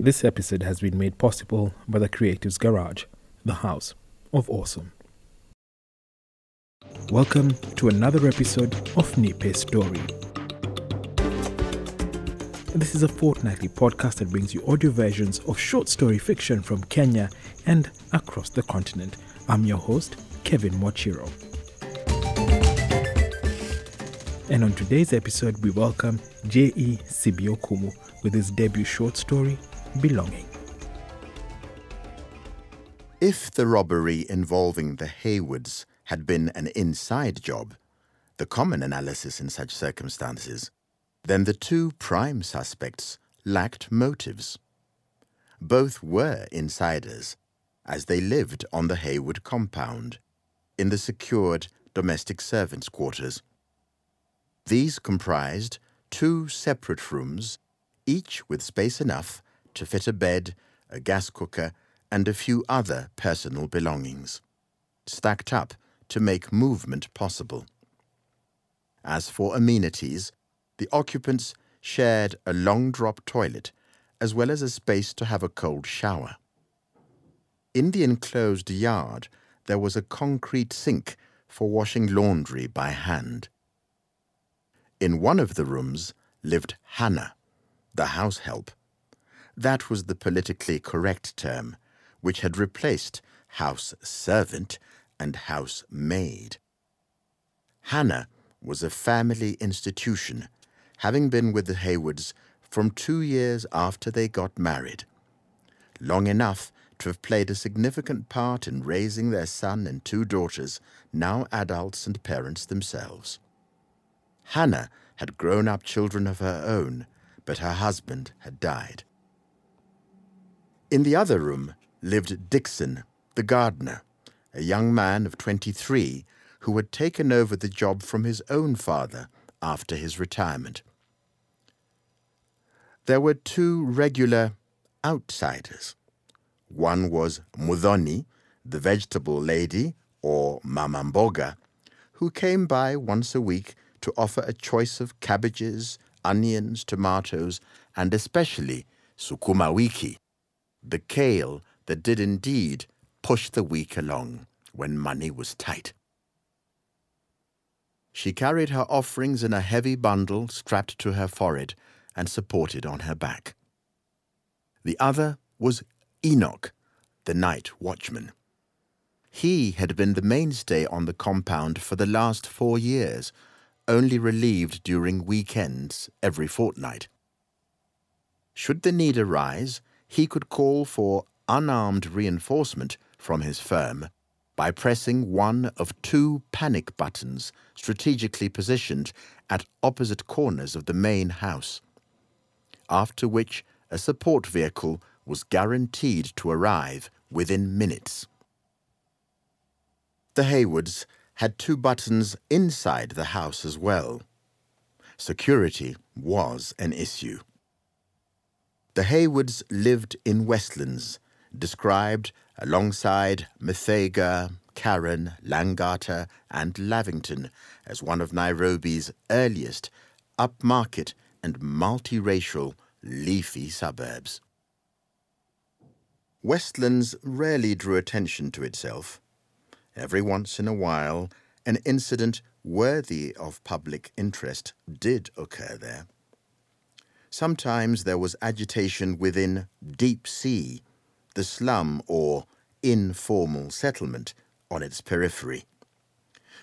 This episode has been made possible by the Creatives Garage, the house of awesome. Welcome to another episode of Nipe Story. This is a fortnightly podcast that brings you audio versions of short story fiction from Kenya and across the continent. I'm your host, Kevin Mochiro. And on today's episode, we welcome J.E. Sibi-Okumu with his debut short story, Belonging. If the robbery involving the Haywoods had been an inside job, the common analysis in such circumstances, then the two prime suspects lacked motives. Both were insiders, as they lived on the Haywood compound, in the secured domestic servants' quarters. These comprised two separate rooms, each with space enough to fit a bed, a gas cooker, and a few other personal belongings, stacked up to make movement possible. As for amenities, the occupants shared a long drop toilet as well as a space to have a cold shower. In the enclosed yard, there was a concrete sink for washing laundry by hand. In one of the rooms lived Hannah, the house help. That was the politically correct term, which had replaced house servant and house maid. Hannah was a family institution, having been with the Haywoods from two years after they got married. Long enough to have played a significant part in raising their son and two daughters, now adults and parents themselves. Hannah had grown up children of her own, but her husband had died. In the other room lived Dixon, the gardener, a young man of 23 who had taken over the job from his own father after his retirement. There were two regular outsiders. One was Mudoni, the vegetable lady, or Mamamboga, who came by once a week to offer a choice of cabbages, onions, tomatoes, and especially sukuma wiki, the kale that did indeed push the week along when money was tight. She carried her offerings in a heavy bundle strapped to her forehead and supported on her back. The other was Enoch, the night watchman. He had been the mainstay on the compound for the last four years, only relieved during weekends every fortnight. Should the need arise, he could call for unarmed reinforcement from his firm by pressing one of two panic buttons strategically positioned at opposite corners of the main house, after which a support vehicle was guaranteed to arrive within minutes. The Haywoods had two buttons inside the house as well. Security was an issue. The Haywoods lived in Westlands, described alongside Muthaiga, Karen, Langata, and Lavington as one of Nairobi's earliest upmarket and multiracial leafy suburbs. Westlands rarely drew attention to itself. Every once in a while, an incident worthy of public interest did occur there. Sometimes there was agitation within Deep Sea, the slum or informal settlement on its periphery.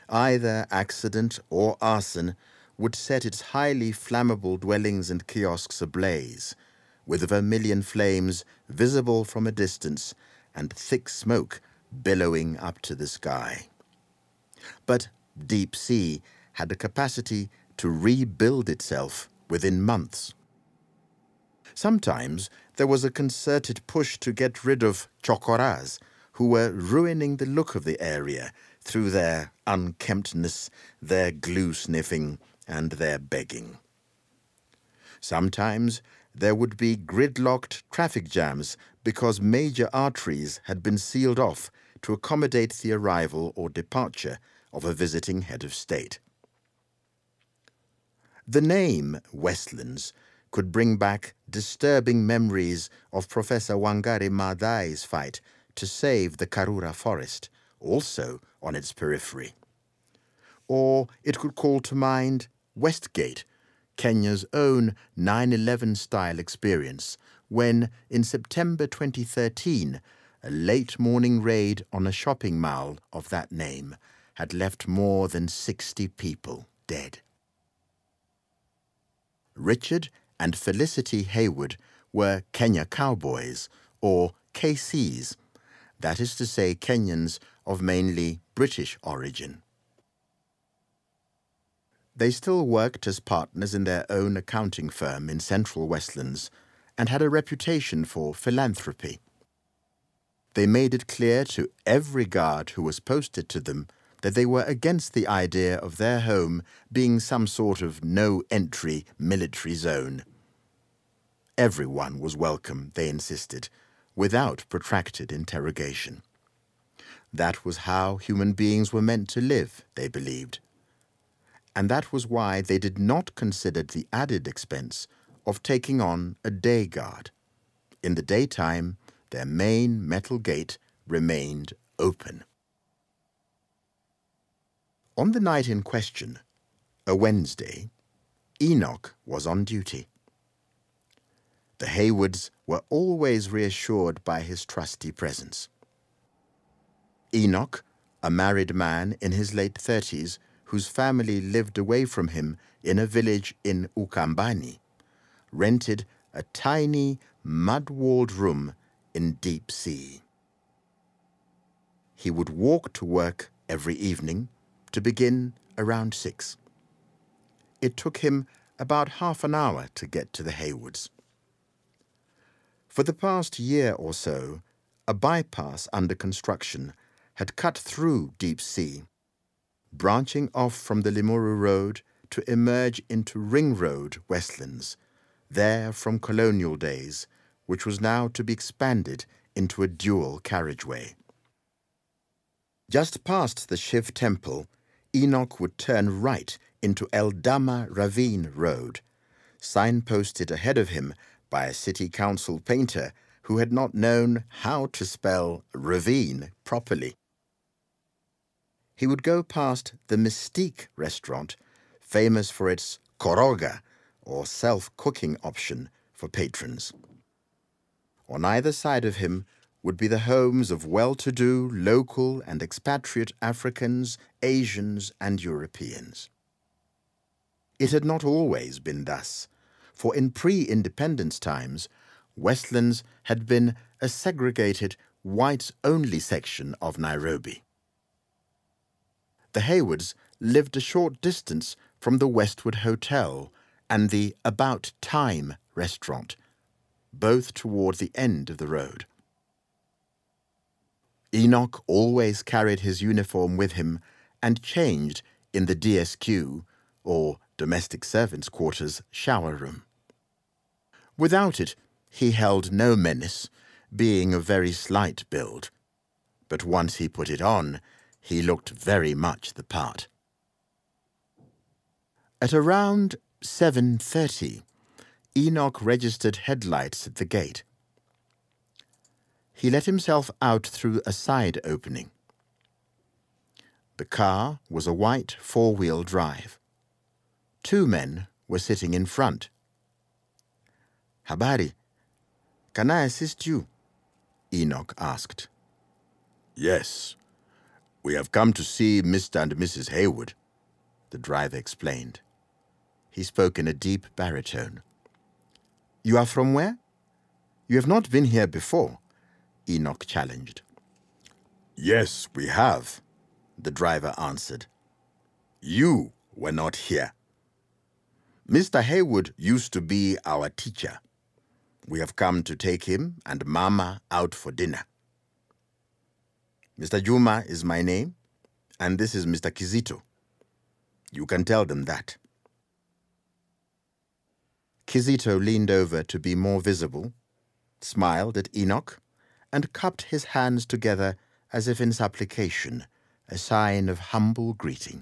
Either accident or arson would set its highly flammable dwellings and kiosks ablaze, with vermilion flames visible from a distance and thick smoke billowing up to the sky. But deep sea had the capacity to rebuild itself within months. Sometimes there was a concerted push to get rid of chokoras, who were ruining the look of the area through their unkemptness, their glue sniffing, and their begging. Sometimes there would be gridlocked traffic jams because major arteries had been sealed off to accommodate the arrival or departure of a visiting head of state. The name Westlands could bring back disturbing memories of Professor Wangari Maathai's fight to save the Karura forest, also on its periphery. Or it could call to mind Westgate, Kenya's own 9 11 style experience, when, in September 2013, a late morning raid on a shopping mall of that name had left more than 60 people dead. Richard and Felicity Haywood were Kenya cowboys, or KCs, that is to say, Kenyans of mainly British origin. They still worked as partners in their own accounting firm in central Westlands and had a reputation for philanthropy. They made it clear to every guard who was posted to them that they were against the idea of their home being some sort of no entry military zone. Everyone was welcome, they insisted, without protracted interrogation. That was how human beings were meant to live, they believed. And that was why they did not consider the added expense of taking on a day guard. In the daytime, their main metal gate remained open. On the night in question, a Wednesday, Enoch was on duty. The Haywoods were always reassured by his trusty presence. Enoch, a married man in his late thirties, whose family lived away from him in a village in Ukambani, rented a tiny, mud walled room in deep sea. He would walk to work every evening to begin around six. It took him about half an hour to get to the Haywoods. For the past year or so, a bypass under construction had cut through deep sea, branching off from the Limuru Road to emerge into Ring Road, Westlands, there from colonial days, which was now to be expanded into a dual carriageway. Just past the Shiv Temple, Enoch would turn right into Eldama Ravine Road, signposted ahead of him by a city council painter who had not known how to spell ravine properly. He would go past the Mystique restaurant, famous for its koroga, or self cooking option for patrons. On either side of him would be the homes of well to do local and expatriate Africans, Asians, and Europeans. It had not always been thus, for in pre independence times, Westlands had been a segregated, white only section of Nairobi. The Haywoods lived a short distance from the Westwood Hotel and the About Time restaurant, both toward the end of the road. Enoch always carried his uniform with him and changed in the DSQ, or domestic servants' quarters, shower room. Without it, he held no menace, being of very slight build. But once he put it on, he looked very much the part. At around 7.30, Enoch registered headlights at the gate. He let himself out through a side opening. The car was a white four wheel drive. Two men were sitting in front. Habari, can I assist you? Enoch asked. Yes. We have come to see Mr. and Mrs. Haywood, the driver explained. He spoke in a deep baritone. You are from where? You have not been here before. Enoch challenged. Yes, we have, the driver answered. You were not here. Mr. Haywood used to be our teacher. We have come to take him and Mama out for dinner. Mr. Juma is my name, and this is Mr. Kizito. You can tell them that. Kizito leaned over to be more visible, smiled at Enoch, and cupped his hands together as if in supplication, a sign of humble greeting.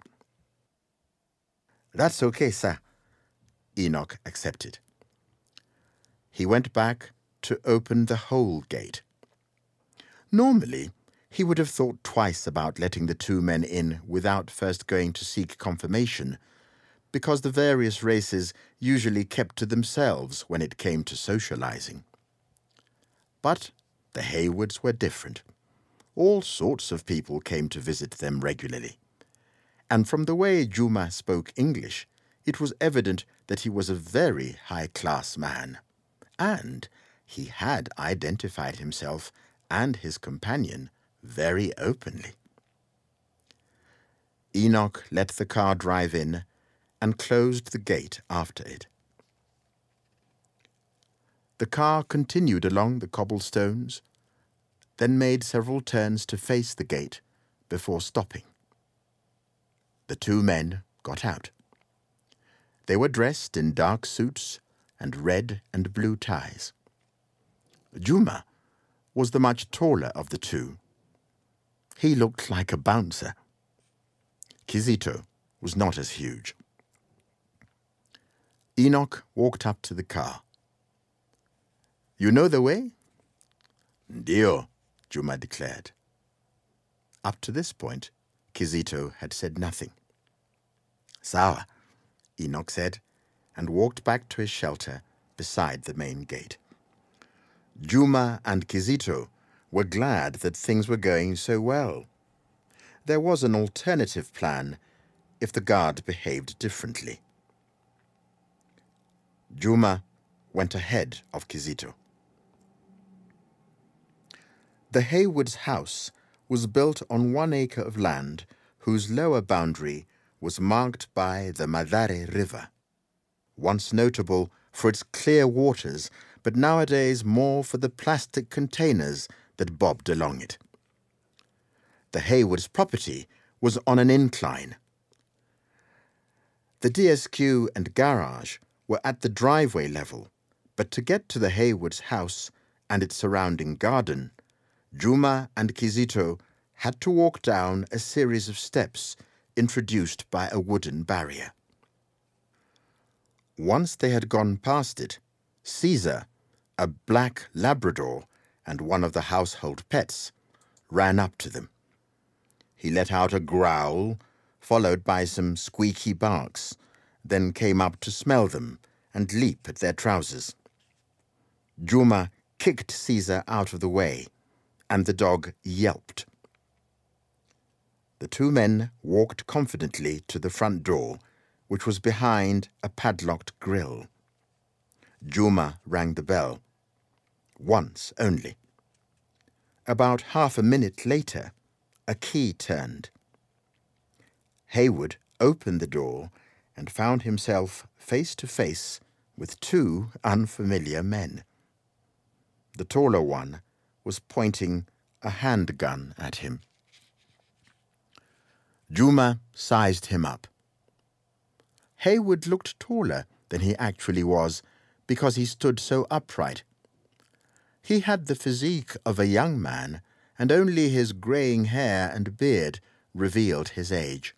That's okay, sir. Enoch accepted. he went back to open the whole gate. Normally, he would have thought twice about letting the two men in without first going to seek confirmation, because the various races usually kept to themselves when it came to socializing. But the Haywoods were different. All sorts of people came to visit them regularly. And from the way Juma spoke English, it was evident that he was a very high class man. And he had identified himself and his companion very openly. Enoch let the car drive in and closed the gate after it. The car continued along the cobblestones, then made several turns to face the gate before stopping. The two men got out. They were dressed in dark suits and red and blue ties. Juma was the much taller of the two. He looked like a bouncer. Kizito was not as huge. Enoch walked up to the car. You know the way? Ndio, Juma declared. Up to this point, Kizito had said nothing. Sawa, Enoch said, and walked back to his shelter beside the main gate. Juma and Kizito were glad that things were going so well. There was an alternative plan if the guard behaved differently. Juma went ahead of Kizito. The Haywoods' house was built on one acre of land whose lower boundary was marked by the Mathare River, once notable for its clear waters, but nowadays more for the plastic containers that bobbed along it. The Haywoods' property was on an incline. The DSQ and garage were at the driveway level, but to get to the Haywoods' house and its surrounding garden, Juma and Kizito had to walk down a series of steps introduced by a wooden barrier. Once they had gone past it, Caesar, a black Labrador and one of the household pets, ran up to them. He let out a growl, followed by some squeaky barks, then came up to smell them and leap at their trousers. Juma kicked Caesar out of the way and the dog yelped. The two men walked confidently to the front door, which was behind a padlocked grill. Juma rang the bell. Once only. About half a minute later, a key turned. Haywood opened the door and found himself face to face with two unfamiliar men. The taller one was pointing a handgun at him. Juma sized him up. Haywood looked taller than he actually was because he stood so upright. He had the physique of a young man, and only his greying hair and beard revealed his age.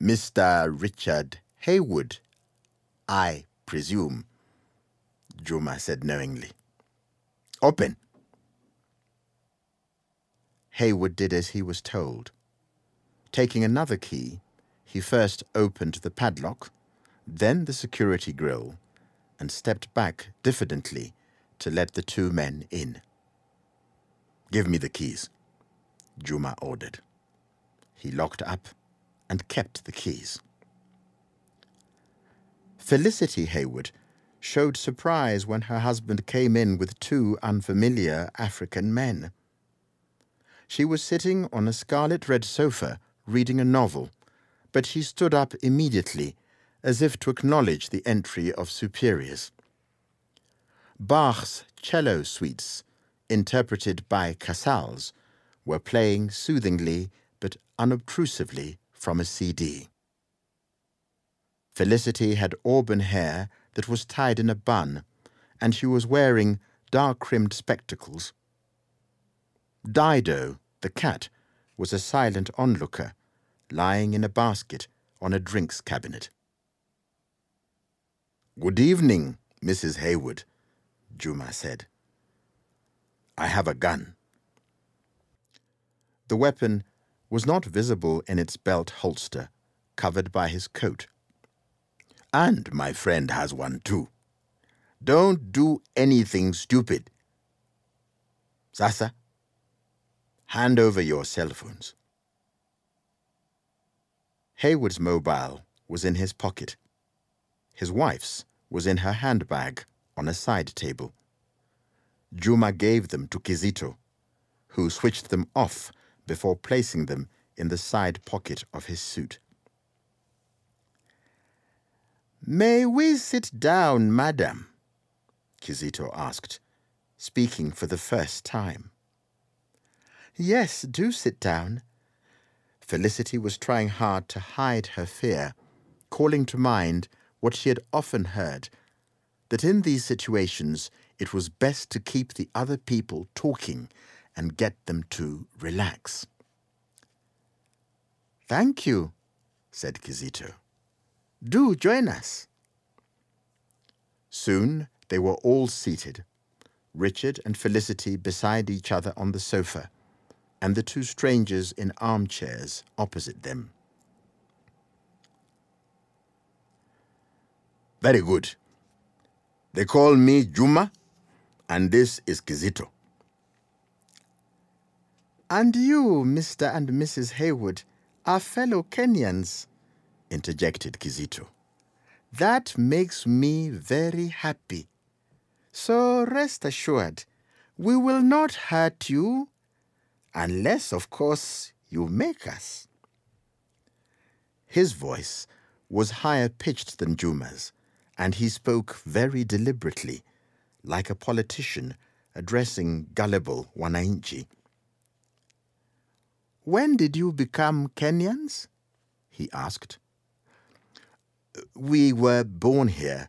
Mr. Richard Haywood, I presume, Juma said knowingly. Open. Haywood did as he was told. Taking another key, he first opened the padlock, then the security grill, and stepped back diffidently to let the two men in. Give me the keys, Juma ordered. He locked up and kept the keys. Felicity Haywood showed surprise when her husband came in with two unfamiliar African men. She was sitting on a scarlet red sofa reading a novel, but she stood up immediately as if to acknowledge the entry of superiors. Bach's cello suites, interpreted by Casals, were playing soothingly but unobtrusively from a CD. Felicity had auburn hair that was tied in a bun, and she was wearing dark rimmed spectacles. Dido, the cat, was a silent onlooker, lying in a basket on a drinks cabinet. Good evening, Mrs. Haywood, Juma said. I have a gun. The weapon was not visible in its belt holster, covered by his coat. And my friend has one too. Don't do anything stupid. Sasa, hand over your cell phones. Haywood's mobile was in his pocket. His wife's was in her handbag on a side table. Juma gave them to Kizito, who switched them off before placing them in the side pocket of his suit. May we sit down, madam? Kizito asked, speaking for the first time. Yes, do sit down. Felicity was trying hard to hide her fear, calling to mind what she had often heard that in these situations it was best to keep the other people talking and get them to relax. Thank you, said Kizito. Do join us. Soon they were all seated, Richard and Felicity beside each other on the sofa, and the two strangers in armchairs opposite them. Very good. They call me Juma, and this is Kizito. And you, Mr. and Mrs. Haywood, are fellow Kenyans, interjected Kizito. That makes me very happy. So rest assured, we will not hurt you, unless, of course, you make us. His voice was higher pitched than Juma's and he spoke very deliberately, like a politician addressing gullible Wananchi. When did you become Kenyans? he asked. We were born here,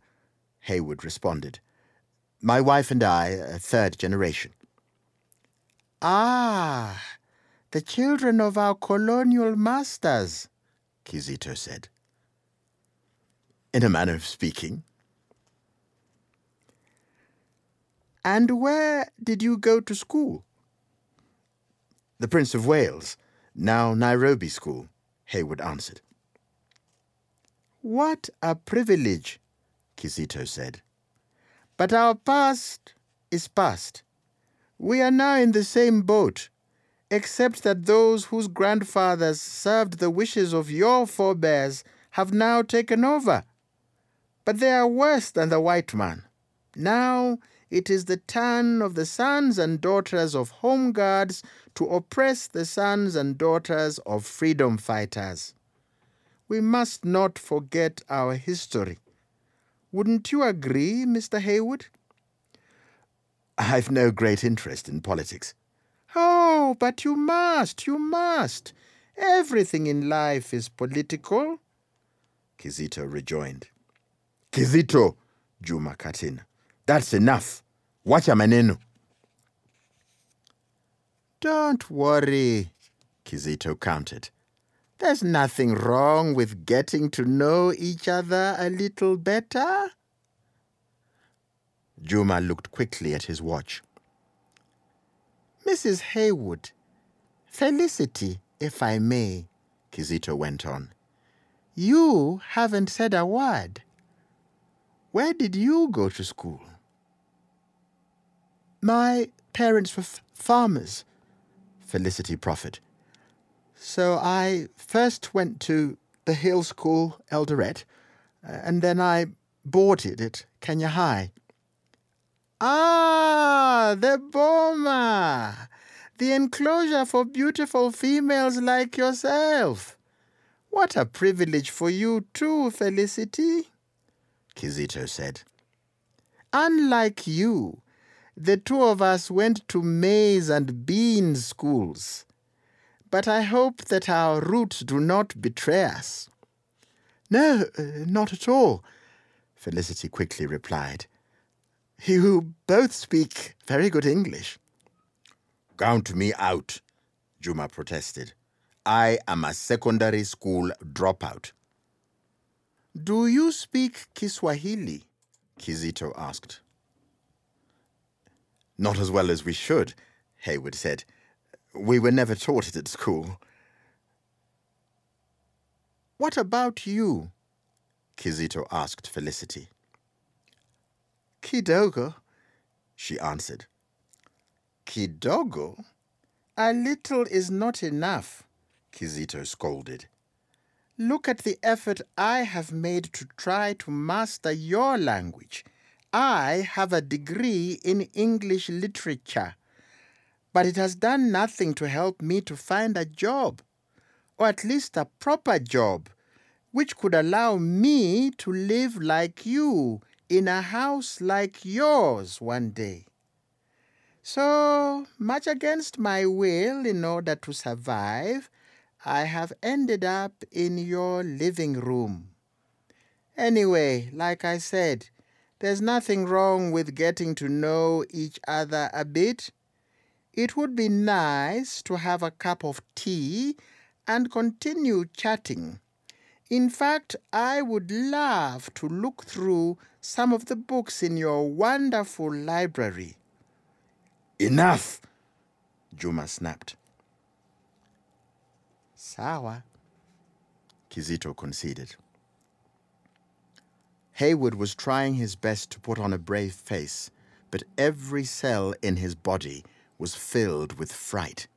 Haywood responded. My wife and I, a third generation. Ah, the children of our colonial masters, Kizito said in a manner of speaking. And where did you go to school? The Prince of Wales, now Nairobi School, Haywood answered. What a privilege, Kizito said. But our past is past. We are now in the same boat, except that those whose grandfathers served the wishes of your forebears have now taken over but they are worse than the white man. Now it is the turn of the sons and daughters of home guards to oppress the sons and daughters of freedom fighters. We must not forget our history. Wouldn't you agree, Mr. Haywood? I've no great interest in politics. Oh, but you must, you must. Everything in life is political, Kizito rejoined. Kizito, Juma cut in. That's enough. Wacha maneno. Don't worry, Kizito countered. There's nothing wrong with getting to know each other a little better. Juma looked quickly at his watch. Mrs. Haywood, Felicity, if I may, Kizito went on. You haven't said a word. Where did you go to school? My parents were farmers, Felicity proffered. So I first went to the Hill School, Eldoret, and then I boarded at Kenya High. Ah, the Boma! The enclosure for beautiful females like yourself. What a privilege for you, too, Felicity. Kizito said. Unlike you, the two of us went to maize and bean schools. But I hope that our roots do not betray us. No, uh, not at all, Felicity quickly replied. You both speak very good English. Count me out, Juma protested. I am a secondary school dropout. Do you speak Kiswahili? Kizito asked. Not as well as we should, Haywood said. We were never taught it at school. What about you? Kizito asked Felicity. Kidogo, she answered. Kidogo? A little is not enough, Kizito scolded. Look at the effort I have made to try to master your language. I have a degree in English literature, but it has done nothing to help me to find a job, or at least a proper job, which could allow me to live like you in a house like yours one day. So, much against my will, in order to survive, I have ended up in your living room. Anyway, like I said, there's nothing wrong with getting to know each other a bit. It would be nice to have a cup of tea and continue chatting. In fact, I would love to look through some of the books in your wonderful library. Enough! Juma snapped. Sawa, Kizito conceded. Haywood was trying his best to put on a brave face, but every cell in his body was filled with fright.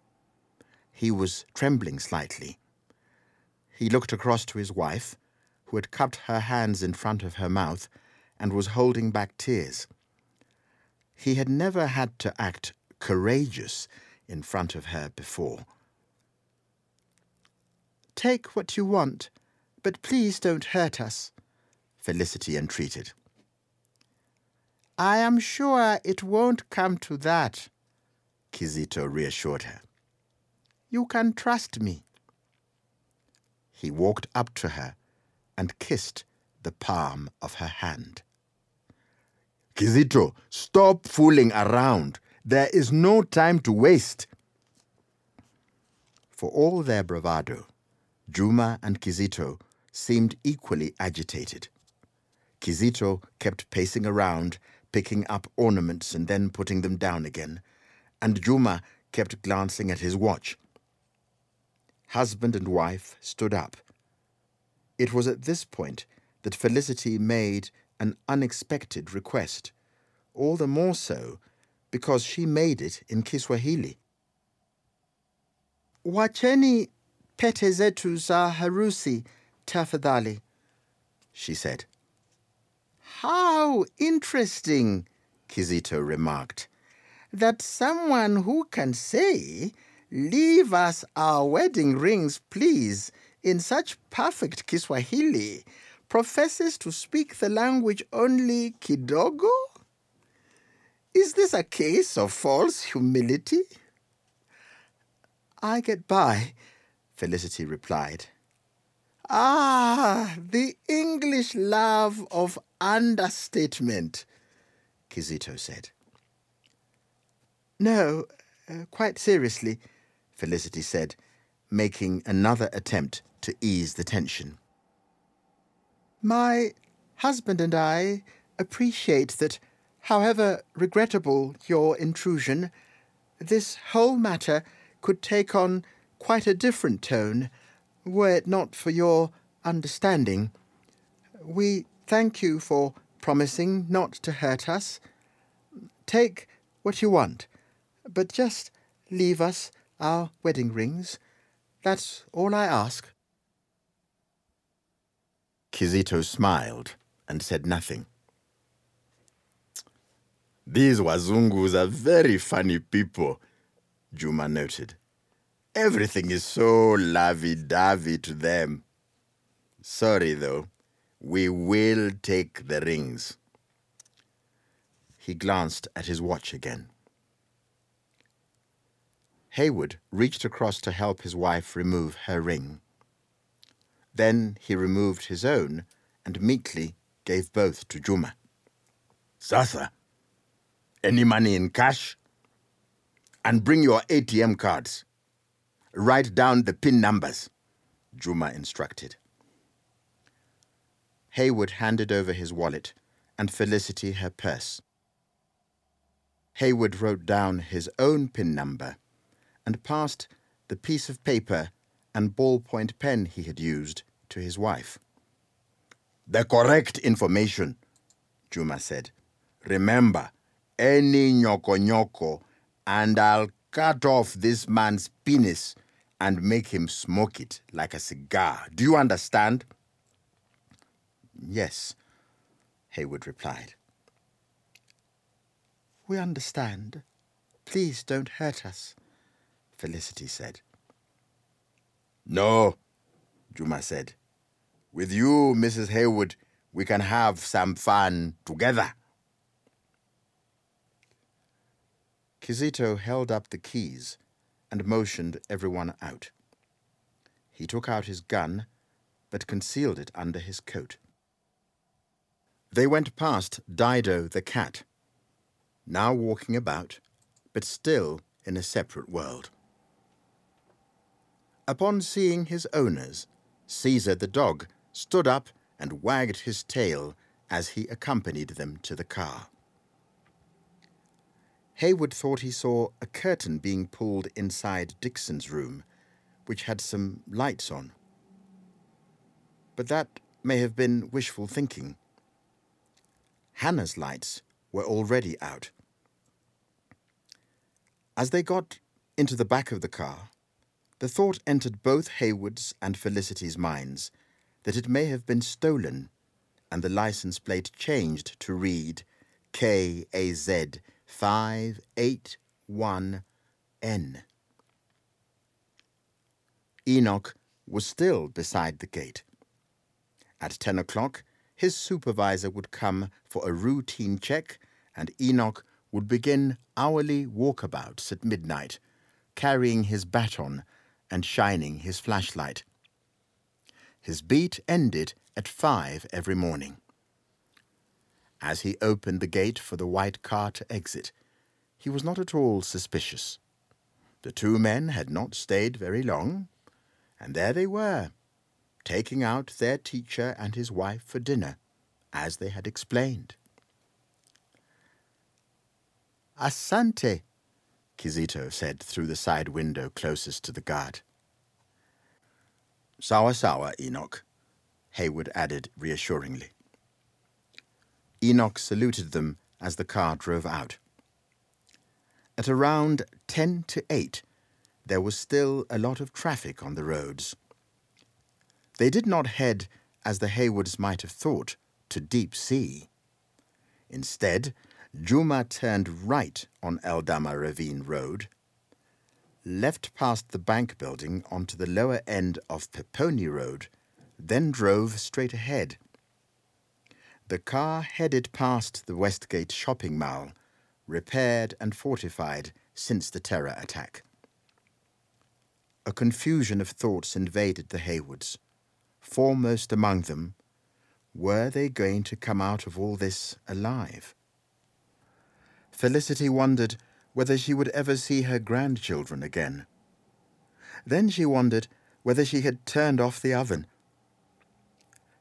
He was trembling slightly. He looked across to his wife, who had cupped her hands in front of her mouth and was holding back tears. He had never had to act courageous in front of her before. Take what you want, but please don't hurt us, Felicity entreated. I am sure it won't come to that, Kizito reassured her. You can trust me. He walked up to her and kissed the palm of her hand. Kizito, stop fooling around. There is no time to waste. For all their bravado, Juma and Kizito seemed equally agitated. Kizito kept pacing around, picking up ornaments and then putting them down again, and Juma kept glancing at his watch. Husband and wife stood up. It was at this point that Felicity made an unexpected request, all the more so because she made it in Kiswahili. Wacheni pete zetu za harusi tafadhali, she said. How interesting, Kizito remarked, that someone who can say, Leave us our wedding rings, please, in such perfect Kiswahili, professes to speak the language only kidogo? Is this a case of false humility? I get by, Felicity replied. Ah, the English love of understatement, Kizito said. No, uh, quite seriously, Felicity said, making another attempt to ease the tension. My husband and I appreciate that, however regrettable your intrusion, this whole matter could take on quite a different tone were it not for your understanding. We thank you for promising not to hurt us. Take what you want, but just leave us our wedding rings. That's all I ask. Kizito smiled and said nothing. These Wazungus are very funny people, Juma noted. Everything is so lovey dovey to them. Sorry, though. We will take the rings. He glanced at his watch again. Haywood reached across to help his wife remove her ring. Then he removed his own and meekly gave both to Juma. Sasa, any money in cash? And bring your ATM cards. Write down the PIN numbers, Juma instructed. Haywood handed over his wallet and Felicity her purse. Haywood wrote down his own PIN number and passed the piece of paper and ballpoint pen he had used to his wife. The correct information, Juma said. Remember, any nyoko nyoko, and I'll cut off this man's penis and make him smoke it like a cigar. Do you understand? Yes, Haywood replied. We understand. Please don't hurt us, Felicity said. No, Juma said. With you, Mrs. Haywood, we can have some fun together. Kizito held up the keys and motioned everyone out. He took out his gun, but concealed it under his coat. They went past Dido the cat, now walking about, but still in a separate world. Upon seeing his owners, Caesar the dog stood up and wagged his tail as he accompanied them to the car. Haywood thought he saw a curtain being pulled inside Dixon's room, which had some lights on. But that may have been wishful thinking. Hannah's lights were already out. As they got into the back of the car, the thought entered both Haywood's and Felicity's minds that it may have been stolen and the license plate changed to read KAZ 581N. Enoch was still beside the gate. At 10 o'clock, his supervisor would come for a routine check, and Enoch would begin hourly walkabouts at midnight, carrying his baton and shining his flashlight. His beat ended at five every morning. As he opened the gate for the white car to exit, he was not at all suspicious. The two men had not stayed very long, and there they were, taking out their teacher and his wife for dinner, as they had explained. Asante, Kizito said through the side window closest to the guard. Sawa sawa, Enoch, Haywood added reassuringly. Enoch saluted them as the car drove out. At around ten to eight, there was still a lot of traffic on the roads. They did not head, as the Haywoods might have thought, to deep sea. Instead, Juma turned right on Eldama Ravine Road, left past the bank building onto the lower end of Peponi Road, then drove straight ahead. The car headed past the Westgate shopping mall, repaired and fortified since the terror attack. A confusion of thoughts invaded the Haywoods. Foremost among them, were they going to come out of all this alive? Felicity wondered whether she would ever see her grandchildren again. Then she wondered whether she had turned off the oven.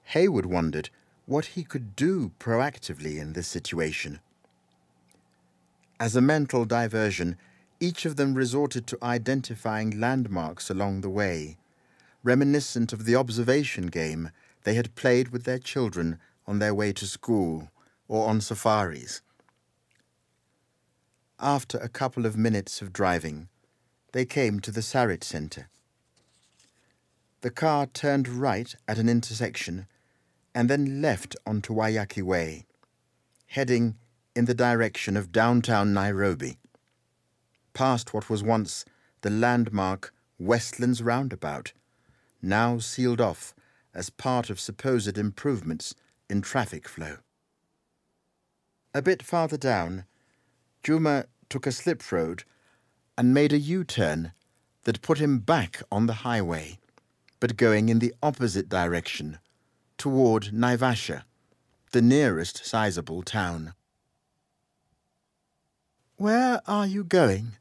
Haywood wondered what he could do proactively in this situation. As a mental diversion, each of them resorted to identifying landmarks along the way, reminiscent of the observation game they had played with their children on their way to school or on safaris. After a couple of minutes of driving, they came to the Sarit Centre. The car turned right at an intersection and then left onto Waiyaki Way, heading in the direction of downtown Nairobi, past what was once the landmark Westlands Roundabout, now sealed off as part of supposed improvements in traffic flow. A bit farther down, Juma took a slip road and made a U turn that put him back on the highway, but going in the opposite direction toward Naivasha, the nearest sizable town. Where are you going?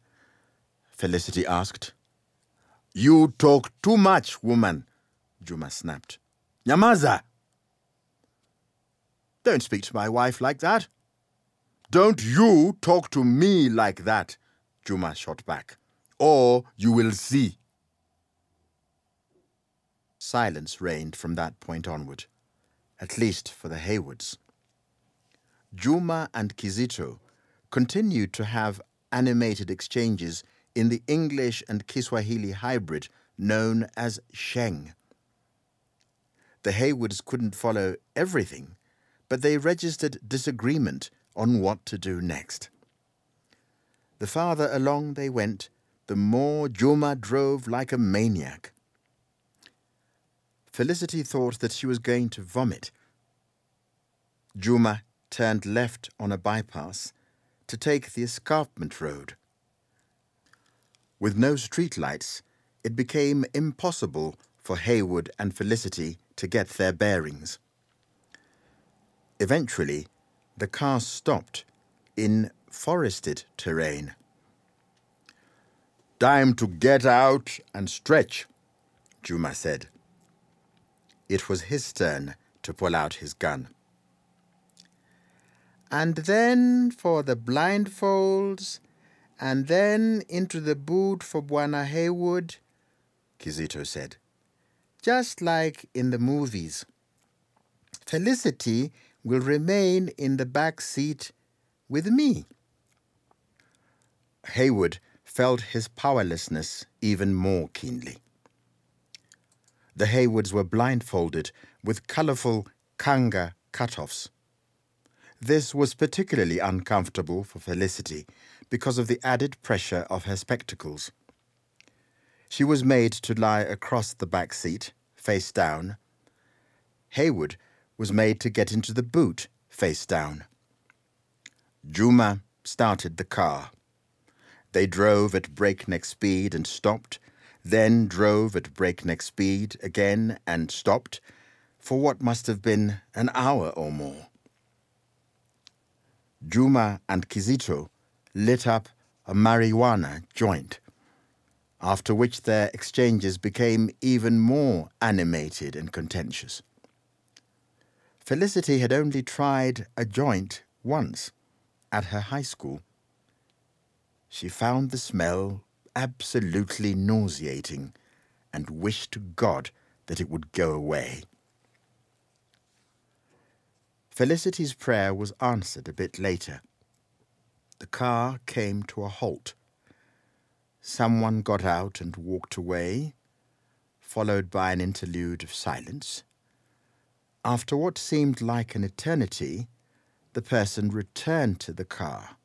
Felicity asked. You talk too much, woman, Juma snapped. Nyamaza! Don't speak to my wife like that. Don't you talk to me like that, Juma shot back, or you will see. Silence reigned from that point onward, at least for the Haywoods. Juma and Kizito continued to have animated exchanges in the English and Kiswahili hybrid known as Sheng. The Haywoods couldn't follow everything, but they registered disagreement on what to do next. The farther along they went, the more Juma drove like a maniac. Felicity thought that she was going to vomit. Juma turned left on a bypass to take the escarpment road. With no streetlights, it became impossible for Haywood and Felicity to get their bearings. Eventually, the car stopped in forested terrain. Time to get out and stretch, Juma said. It was his turn to pull out his gun. And then for the blindfolds, and then into the boot for Bwana Haywood, Kizito said. Just like in the movies. Felicity will remain in the back seat with me. Haywood felt his powerlessness even more keenly. The Haywoods were blindfolded with colourful kanga cut-offs. This was particularly uncomfortable for Felicity because of the added pressure of her spectacles. She was made to lie across the back seat, face down. Haywood was made to get into the boot, face down. Juma started the car. They drove at breakneck speed and stopped, then drove at breakneck speed again and stopped for what must have been an hour or more. Juma and Kizito lit up a marijuana joint, after which their exchanges became even more animated and contentious. Felicity had only tried a joint once at her high school. She found the smell absolutely nauseating and wished to God that it would go away. Felicity's prayer was answered a bit later. The car came to a halt. Someone got out and walked away, followed by an interlude of silence. After what seemed like an eternity, the person returned to the car.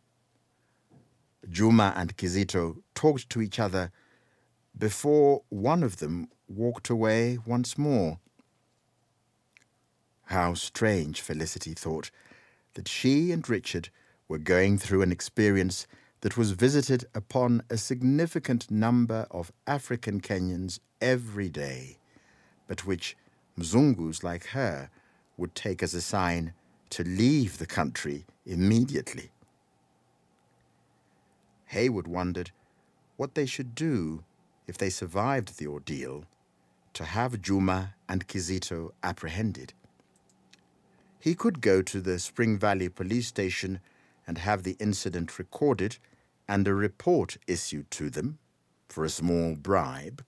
Juma and Kizito talked to each other before one of them walked away once more. How strange, Felicity thought, that she and Richard were going through an experience that was visited upon a significant number of African Kenyans every day, but which Mzungus like her would take as a sign to leave the country immediately. Haywood wondered what they should do if they survived the ordeal to have Juma and Kizito apprehended. He could go to the Spring Valley police station and have the incident recorded and a report issued to them for a small bribe.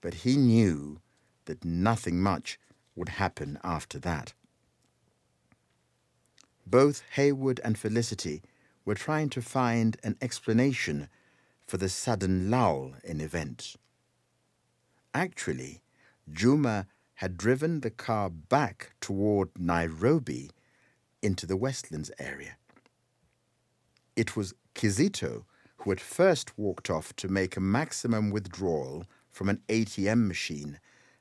But he knew that nothing much would happen after that. Both Haywood and Felicity were trying to find an explanation for the sudden lull in events. Actually, Juma had driven the car back toward Nairobi into the Westlands area. It was Kizito who had first walked off to make a maximum withdrawal from an ATM machine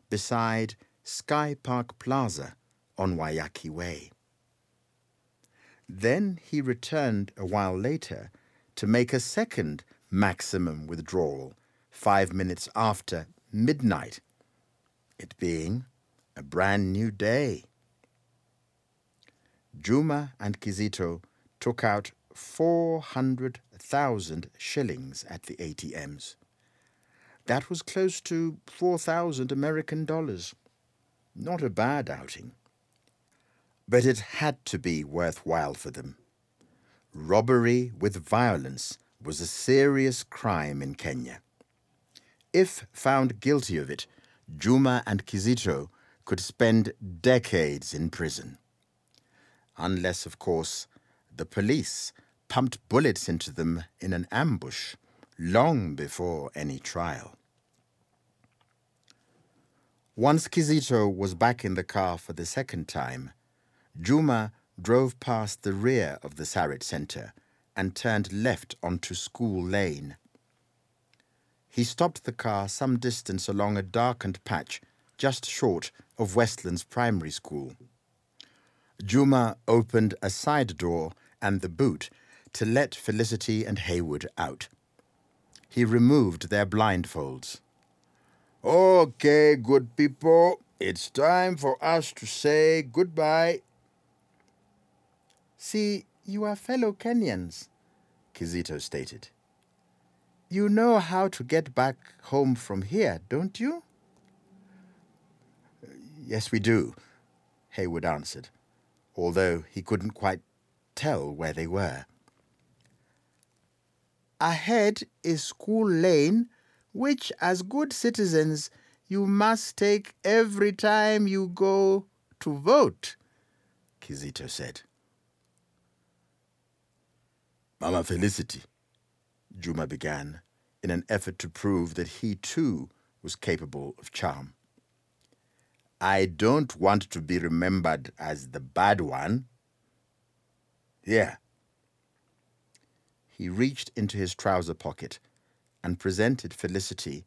beside Sky Park Plaza on Waiyaki Way. Then he returned a while later to make a second maximum withdrawal five minutes after midnight, it being a brand new day. Juma and Kizito took out 400,000 shillings at the ATMs. That was close to 4,000 American dollars. Not a bad outing. But it had to be worthwhile for them. Robbery with violence was a serious crime in Kenya. If found guilty of it, Juma and Kizito could spend decades in prison. Unless, of course, the police pumped bullets into them in an ambush long before any trial. Once Kizito was back in the car for the second time, Juma drove past the rear of the Sarit Center and turned left onto School Lane. He stopped the car some distance along a darkened patch just short of Westlands Primary School. Juma opened a side door and the boot to let Felicity and Haywood out. He removed their blindfolds. Okay, good people, it's time for us to say goodbye. See, you are fellow Kenyans, Kizito stated. You know how to get back home from here, don't you? Yes, we do, Haywood answered, although he couldn't quite tell where they were. Ahead is School Lane, which, as good citizens, you must take every time you go to vote, Kizito said. Mama Felicity, Juma began, in an effort to prove that he too was capable of charm. I don't want to be remembered as the bad one. Here. He reached into his trouser pocket and presented Felicity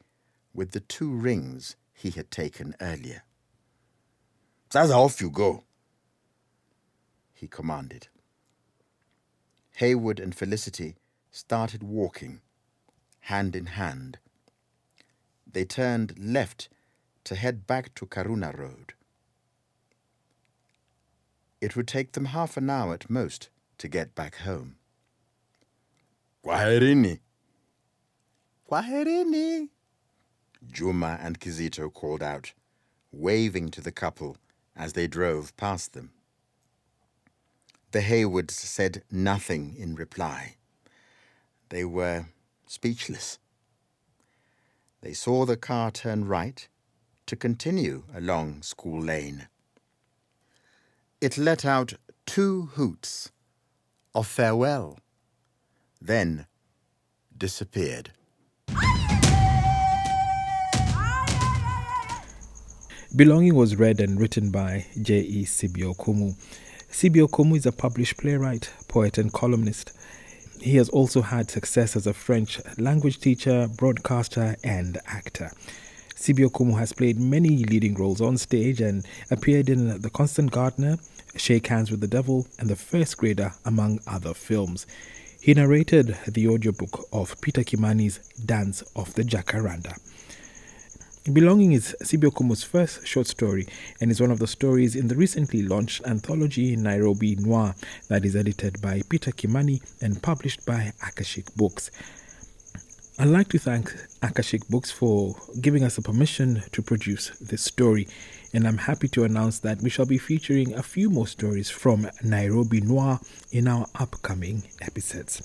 with the two rings he had taken earlier. Sasa off you go, he commanded. Haywood and Felicity started walking, hand in hand. They turned left to head back to Karuna Road. It would take them half an hour at most to get back home. Kwaherini. Kwaherini, Juma and Kizito called out, waving to the couple as they drove past them. The Haywoods said nothing in reply. They were speechless. They saw the car turn right to continue along School Lane. It let out two hoots of farewell, then disappeared. Belonging was read and written by J.E. Sibi-Okumu. Sibio Kumu is a published playwright, poet, and columnist. He has also had success as a French language teacher, broadcaster, and actor. Sibi-Okumu has played many leading roles on stage and appeared in The Constant Gardener, Shake Hands with the Devil, and The First Grader, among other films. He narrated the audiobook of Peter Kimani's Dance of the Jacaranda. Belonging is Sibi-Okumu's first short story and is one of the stories in the recently launched anthology Nairobi Noir that is edited by Peter Kimani and published by Akashic Books. I'd like to thank Akashic Books for giving us the permission to produce this story, and I'm happy to announce that we shall be featuring a few more stories from Nairobi Noir in our upcoming episodes.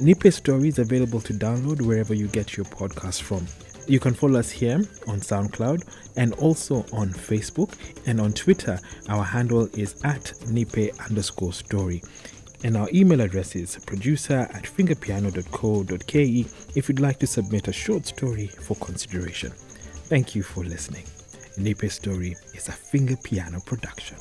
Nipe Story is available to download wherever you get your podcast from. You can follow us here on SoundCloud and also on Facebook and on Twitter. Our handle is at nipe underscore story. And our email address is producer at fingerpiano.co.ke if you'd like to submit a short story for consideration. Thank you for listening. Nipe Story is a Finger Piano production.